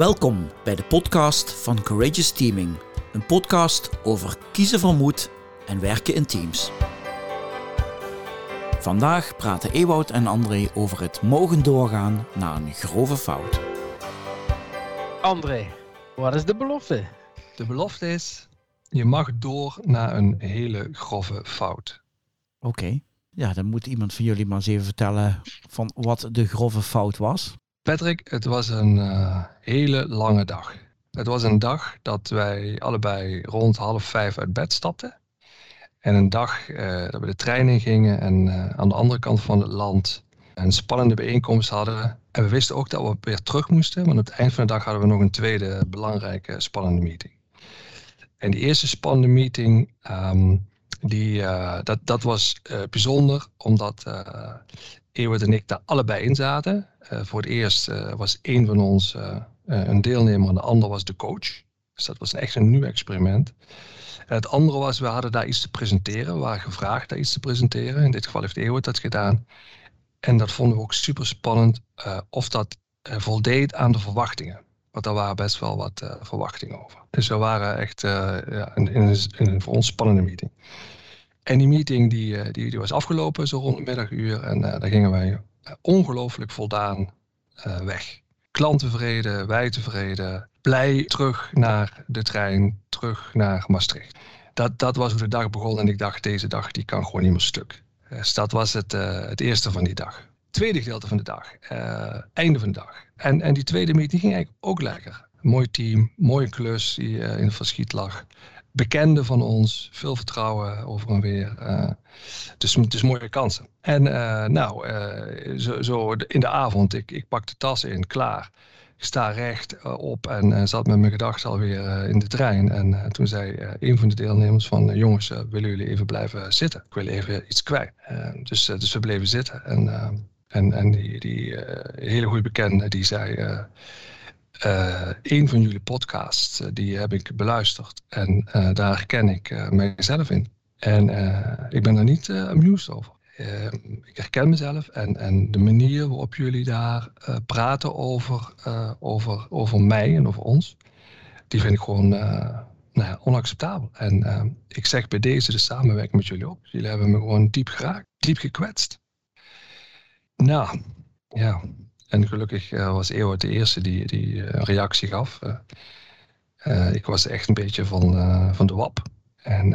Welkom bij de podcast van Courageous Teaming. Een podcast over kiezen van moed en werken in teams. Vandaag praten Ewout en André over het mogen doorgaan na een grove fout. André, wat is de belofte? De belofte is, je mag door naar een hele grove fout. Oké, ja, dan moet iemand van jullie maar eens even vertellen van wat de grove fout was. Patrick, het was een uh, hele lange dag. Het was een dag dat wij allebei rond half vijf uit bed stapten. En een dag uh, dat we de trein in gingen en uh, aan de andere kant van het land een spannende bijeenkomst hadden. En we wisten ook dat we weer terug moesten, want op het eind van de dag hadden we nog een tweede belangrijke spannende meeting. En die eerste spannende meeting, um, die, dat, dat was bijzonder, omdat Ewert en ik daar allebei in zaten. voor het eerst was één van ons een deelnemer en de ander was de coach. Dus dat was echt een nieuw experiment. En het andere was, we hadden daar iets te presenteren. We waren gevraagd daar iets te presenteren. In dit geval heeft Ewert dat gedaan. En dat vonden we ook super spannend of dat voldeed aan de verwachtingen. Want daar waren best wel wat verwachtingen over. Dus we waren echt ja, in, een voor ons spannende meeting. En die meeting die, uh, die, die was afgelopen zo rond het middaguur. En daar gingen wij ongelooflijk voldaan weg. Klant tevreden, wij tevreden. Blij terug naar de trein, terug naar Maastricht. Dat, dat was hoe de dag begon. En ik dacht, deze dag die kan gewoon niet meer stuk. Dus dat was het, het eerste van die dag tweede gedeelte van de dag. Einde van de dag. En, en die tweede meeting ging eigenlijk ook lekker. Mooi team, mooie klus die in het verschiet lag. Bekenden van ons, veel vertrouwen over en weer. Dus, dus mooie kansen. En nou, zo, zo, in de avond, ik, ik pak de tas in, klaar. Ik sta recht op en zat met mijn gedachten alweer in de trein. En toen zei een van de deelnemers van... jongens, willen jullie even blijven zitten? Ik wil even iets kwijt. dus, dus we bleven zitten. En en, en die, die hele goede bekende die zei: een van jullie podcasts, die heb ik beluisterd. En daar herken ik mijzelf in. En ik ben daar niet amused over. ik herken mezelf en, en de manier waarop jullie daar praten over, over, over mij en over ons, die vind ik gewoon nou ja, onacceptabel. En ik zeg bij deze de samenwerking met jullie op. Jullie hebben me gewoon diep geraakt, diep gekwetst. Nou, ja. En gelukkig uh, was Ewout de eerste die, die een reactie gaf. Uh, ik was echt een beetje van, van de wap. En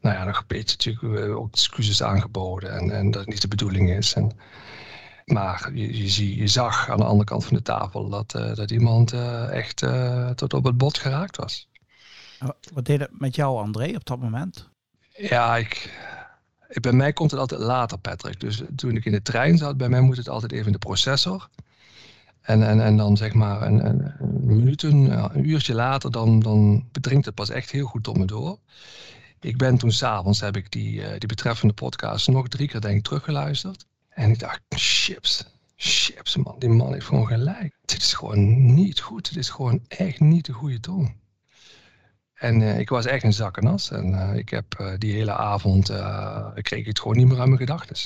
nou ja, nog een beetje natuurlijk ook excuses aangeboden en, en dat het niet de bedoeling is. En, maar je, je, zie, je zag aan de andere kant van de tafel dat, dat iemand echt tot op het bot geraakt was. Wat deed het met jou, André, op dat moment? Ja, ik, bij mij komt het altijd later, Patrick. Dus toen ik in de trein zat, bij mij moet het altijd even in de processor. En, en, en dan zeg maar een, een, een een, uurtje later, dan, dan bedringt het pas echt heel goed tot me door. Ik ben toen s'avonds, heb ik die, uh, die betreffende podcast nog drie keer denk ik teruggeluisterd. En ik dacht, chips, chips man, die man heeft gewoon gelijk. Dit is gewoon niet goed, dit is gewoon echt niet de goede toon. En uh, ik was echt een zakkenas. En uh, ik heb uh, die hele avond, ik kreeg het gewoon niet meer aan mijn gedachten.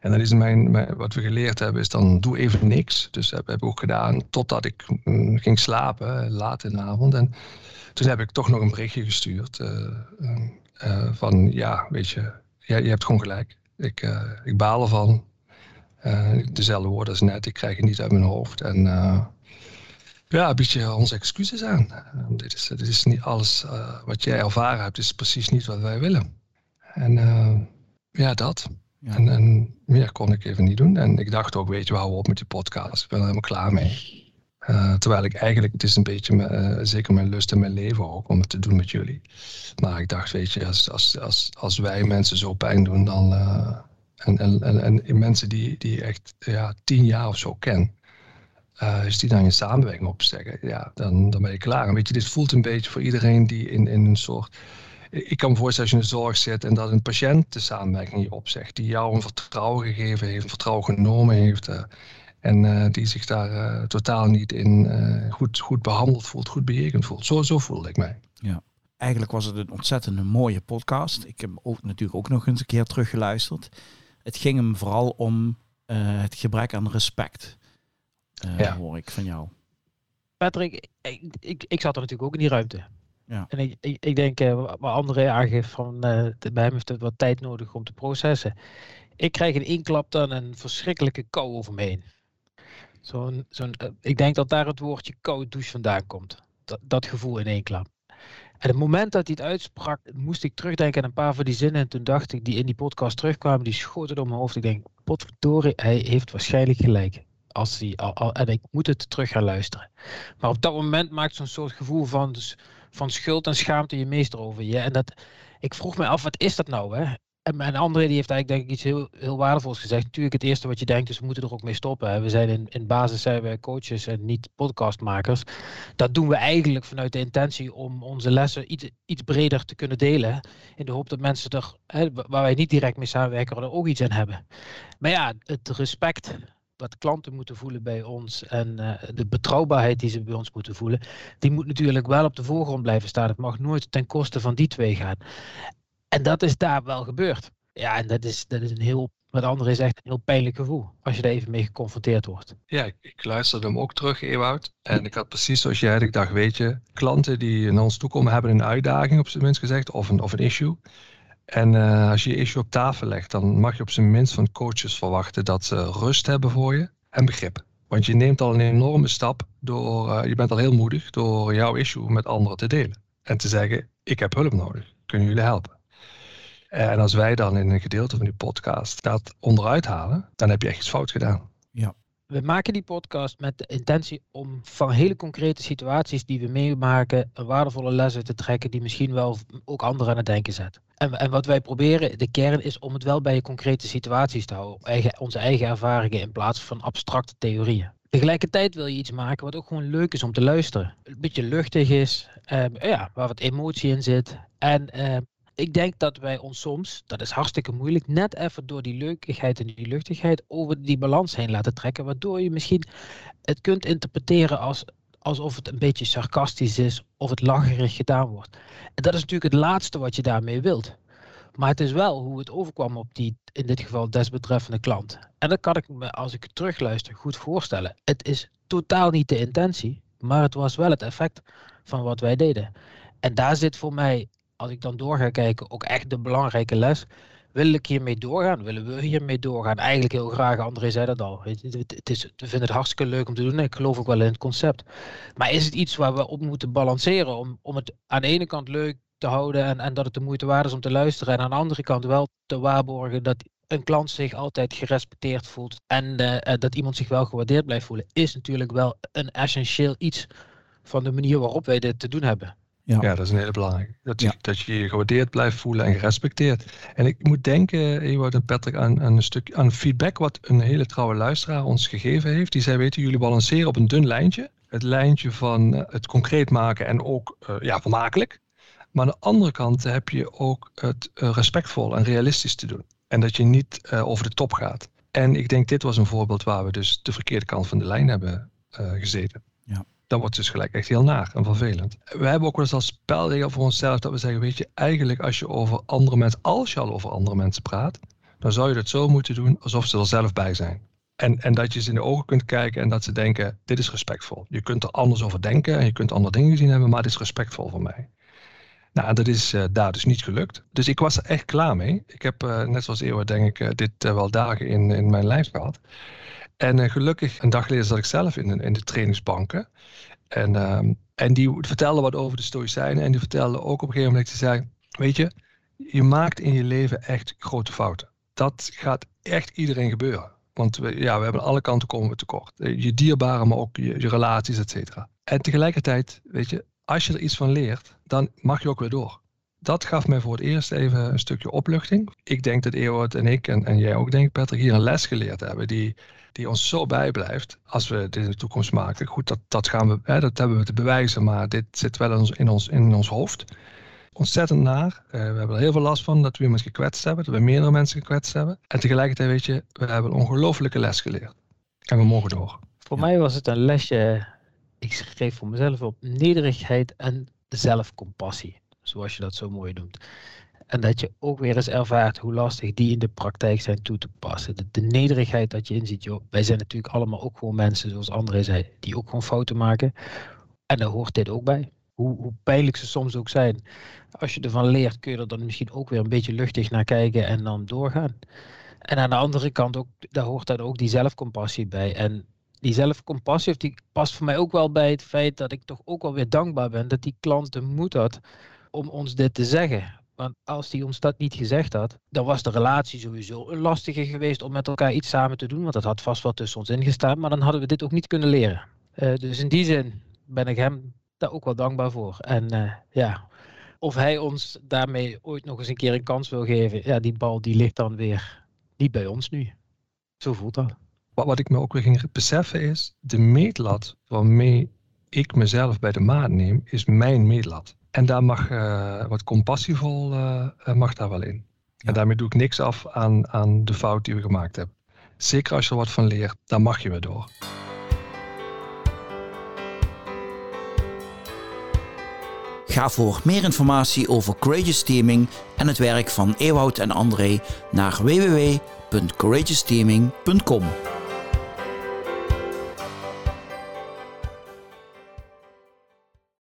En dat is mijn, wat we geleerd hebben, is dan doe even niks. Dus dat heb ik ook gedaan totdat ik mm, ging slapen, laat in de avond. En toen heb ik toch nog een berichtje gestuurd van, ja, weet je, ja, je hebt gewoon gelijk. Ik, ik baal ervan. dezelfde woorden als net, ik krijg het niet uit mijn hoofd. En ja, bied je onze excuses aan. Uh, dit, is, dit is niet alles uh, wat jij ervaren hebt, is precies niet wat wij willen. En uh, ja, dat. Ja. En, en, meer kon ik even niet doen. En ik dacht ook, weet je, we houden op met die podcast. Ik ben er helemaal klaar mee. terwijl ik eigenlijk, het is een beetje zeker mijn lust en mijn leven ook om het te doen met jullie. Maar ik dacht, weet je, als, als, als, als wij mensen zo pijn doen, dan. en, en, en, en mensen die, die echt ja, tien jaar of zo ken uh, die dan een samenwerking opstellen, ja, dan, dan ben je klaar. En weet je, dit voelt een beetje voor iedereen die in, in een soort. Ik kan me voorstellen als je in de zorg zit en dat een patiënt de samenwerking niet opzegt, die jou een vertrouwen gegeven heeft, een vertrouwen genomen heeft. Uh, en uh, die zich daar totaal niet in goed, goed behandeld voelt, goed bejegend voelt. Zo, zo voelde ik mij. Ja, eigenlijk was het een ontzettend mooie podcast. Ik heb ook natuurlijk ook nog eens een keer teruggeluisterd. Het ging hem vooral om het gebrek aan respect ja. hoor ik van jou. Patrick, ik, ik, ik zat er natuurlijk ook in die ruimte. Ja. En ik, ik, ik denk, uh, waar André aangeeft van uh, bij hem heeft het wat tijd nodig om te processen. Ik krijg in één klap dan een verschrikkelijke kou over me heen. Zo'n, zo'n, uh, ik denk dat daar het woordje koud douche vandaan komt. Dat, dat gevoel in één klap. En het moment dat hij het uitsprak, moest ik terugdenken aan een paar van die zinnen. En toen dacht ik, die in die podcast terugkwamen, die schoten door mijn hoofd. Ik denk, potverdorie, hij heeft waarschijnlijk gelijk. Als hij, al, al, en ik moet het terug gaan luisteren. Maar op dat moment maakt zo'n soort gevoel van, dus, van schuld en schaamte je meester over je. En dat, ik vroeg me af, wat is dat nou? Hè? En, en André die heeft eigenlijk denk ik iets heel, heel waardevols gezegd. Natuurlijk het eerste wat je denkt is we moeten er ook mee stoppen. Hè. We zijn in, in basis zijn we coaches en niet podcastmakers. Dat doen we eigenlijk vanuit de intentie om onze lessen iets, iets breder te kunnen delen. In de hoop dat mensen er, hè, waar wij niet direct mee samenwerken, er ook iets aan hebben. Maar ja, het respect wat klanten moeten voelen bij ons en uh, de betrouwbaarheid die ze bij ons moeten voelen, die moet natuurlijk wel op de voorgrond blijven staan. Het mag nooit ten koste van die twee gaan. En dat is daar wel gebeurd. Ja, en dat is, dat is een heel, met anderen is echt een heel pijnlijk gevoel. Als je daar even mee geconfronteerd wordt. Ja, ik, ik luisterde hem ook terug, Ewout. En ik had precies zoals jij, ik dacht, weet je, klanten die naar ons toe komen hebben een uitdaging op zijn minst gezegd, of een, of een issue. En uh, als je je issue op tafel legt, dan mag je op zijn minst van coaches verwachten dat ze rust hebben voor je en begrip. Want je neemt al een enorme stap door, uh, je bent al heel moedig door jouw issue met anderen te delen. En te zeggen, ik heb hulp nodig, kunnen jullie helpen? En als wij dan in een gedeelte van die podcast dat onderuit halen, dan heb je echt iets fout gedaan. Ja. We maken die podcast met de intentie om van hele concrete situaties die we meemaken, een waardevolle les uit te trekken die misschien wel ook anderen aan het denken zet. En, en wat wij proberen, de kern is om het wel bij concrete situaties te houden, onze eigen ervaringen in plaats van abstracte theorieën. Tegelijkertijd wil je iets maken wat ook gewoon leuk is om te luisteren. Een beetje luchtig is, uh, ja, waar wat emotie in zit. En uh, ik denk dat wij ons soms, dat is hartstikke moeilijk, net even door die leukigheid en die luchtigheid over die balans heen laten trekken. Waardoor je misschien het kunt interpreteren als, alsof het een beetje sarcastisch is of het lacherig gedaan wordt. En dat is natuurlijk het laatste wat je daarmee wilt. Maar het is wel hoe het overkwam op die, in dit geval, desbetreffende klant. En dat kan ik me, als ik terugluister, goed voorstellen. Het is totaal niet de intentie, maar het was wel het effect van wat wij deden. En daar zit voor mij als ik dan door ga kijken, ook echt de belangrijke les. Wil ik hiermee doorgaan? Willen we hiermee doorgaan? Eigenlijk heel graag, André zei dat al. Het, is, we vinden het hartstikke leuk om te doen. Ik geloof ook wel in het concept. Maar is het iets waar we op moeten balanceren om, om het aan de ene kant leuk te houden en, en dat het de moeite waard is om te luisteren. En aan de andere kant wel te waarborgen dat een klant zich altijd gerespecteerd voelt en uh, dat iemand zich wel gewaardeerd blijft voelen, is natuurlijk wel een essentieel iets van de manier waarop wij dit te doen hebben. Ja. ja, dat is een hele belangrijke. Dat je, ja. dat je je gewaardeerd blijft voelen en gerespecteerd. En ik moet denken, Ewout en Patrick, aan, aan een stuk aan feedback wat een hele trouwe luisteraar ons gegeven heeft. Die zei, weten jullie balanceren op een dun lijntje. Het lijntje van uh, het concreet maken en ook uh, ja, vermakelijk. Maar aan de andere kant heb je ook het uh, respectvol en realistisch te doen. En dat je niet over de top gaat. En ik denk, dit was een voorbeeld waar we dus de verkeerde kant van de lijn hebben gezeten. Ja dan wordt het dus gelijk echt heel naar en vervelend. We hebben ook wel eens als spelregel voor onszelf dat we zeggen, weet je, eigenlijk als je over andere mensen, als je al over andere mensen praat, dan zou je dat zo moeten doen alsof ze er zelf bij zijn. En, en dat je ze in de ogen kunt kijken en dat ze denken, dit is respectvol. Je kunt er anders over denken en je kunt andere dingen gezien hebben, maar dit is respectvol voor mij. Nou, dat is uh, daar dus niet gelukt. Dus ik was er echt klaar mee. Ik heb, uh, net zoals Eeuwen, denk ik, uh, dit wel dagen in, in mijn lijf gehad. En uh, gelukkig, een dag geleden zat ik zelf in, in de trainingsbanken. En, um, en die vertelde wat over de Stoïcijnen. En die vertelde ook op een gegeven moment, ze zei, weet je, je maakt in je leven echt grote fouten. Dat gaat echt iedereen gebeuren. Want we, ja, we hebben alle kanten komen we tekort. Je dierbaren, maar ook je, je relaties, et cetera. En tegelijkertijd, weet je, als je er iets van leert, dan mag je ook weer door. Dat gaf mij voor het eerst even een stukje opluchting. Ik denk dat Ewout en ik, en, en jij ook denk Patrick, hier een les geleerd hebben die, die ons zo bijblijft als we dit in de toekomst maken. Goed, dat, dat, gaan we, hè, dat hebben we te bewijzen, maar dit zit wel in ons, in ons, in ons hoofd. Ontzettend naar. Uh, we hebben er heel veel last van dat we iemand gekwetst hebben, dat we meerdere mensen gekwetst hebben. En tegelijkertijd weet je, we hebben een ongelofelijke les geleerd. En we mogen door. Voor mij was het een lesje, ik schreef voor mezelf op, nederigheid en zelfcompassie zoals je dat zo mooi noemt. En dat je ook weer eens ervaart hoe lastig die in de praktijk zijn toe te passen. De, de nederigheid dat je inziet, joh, wij zijn natuurlijk allemaal ook gewoon mensen, zoals André zei, die ook gewoon fouten maken. En daar hoort dit ook bij. Hoe, hoe pijnlijk ze soms ook zijn. Als je ervan leert, kun je er dan misschien ook weer een beetje luchtig naar kijken en dan doorgaan. En aan de andere kant ook, daar hoort dan ook die zelfcompassie bij. En die zelfcompassie die past voor mij ook wel bij het feit dat ik toch ook wel weer dankbaar ben dat die klant de moed had om ons dit te zeggen. Want als die ons dat niet gezegd had, dan was de relatie sowieso een lastige geweest om met elkaar iets samen te doen. Want dat had vast wel tussen ons ingestaan, maar dan hadden we dit ook niet kunnen leren. Uh, dus in die zin ben ik hem daar ook wel dankbaar voor. En uh, ja, of hij ons daarmee ooit nog eens een keer een kans wil geven, ja, die bal die ligt dan weer niet bij ons nu. Zo voelt dat. Wat, wat ik me ook weer ging beseffen is, de meetlat waarmee ik mezelf bij de maat neem, is mijn meetlat. En daar mag uh, wat compassievol uh, mag daar wel in. En daarmee doe ik niks af aan, aan de fout die we gemaakt hebben. Zeker als je er wat van leert, dan mag je weer door. Ga voor meer informatie over Courageous Teaming en het werk van Ewout en André naar www.courageousteaming.com.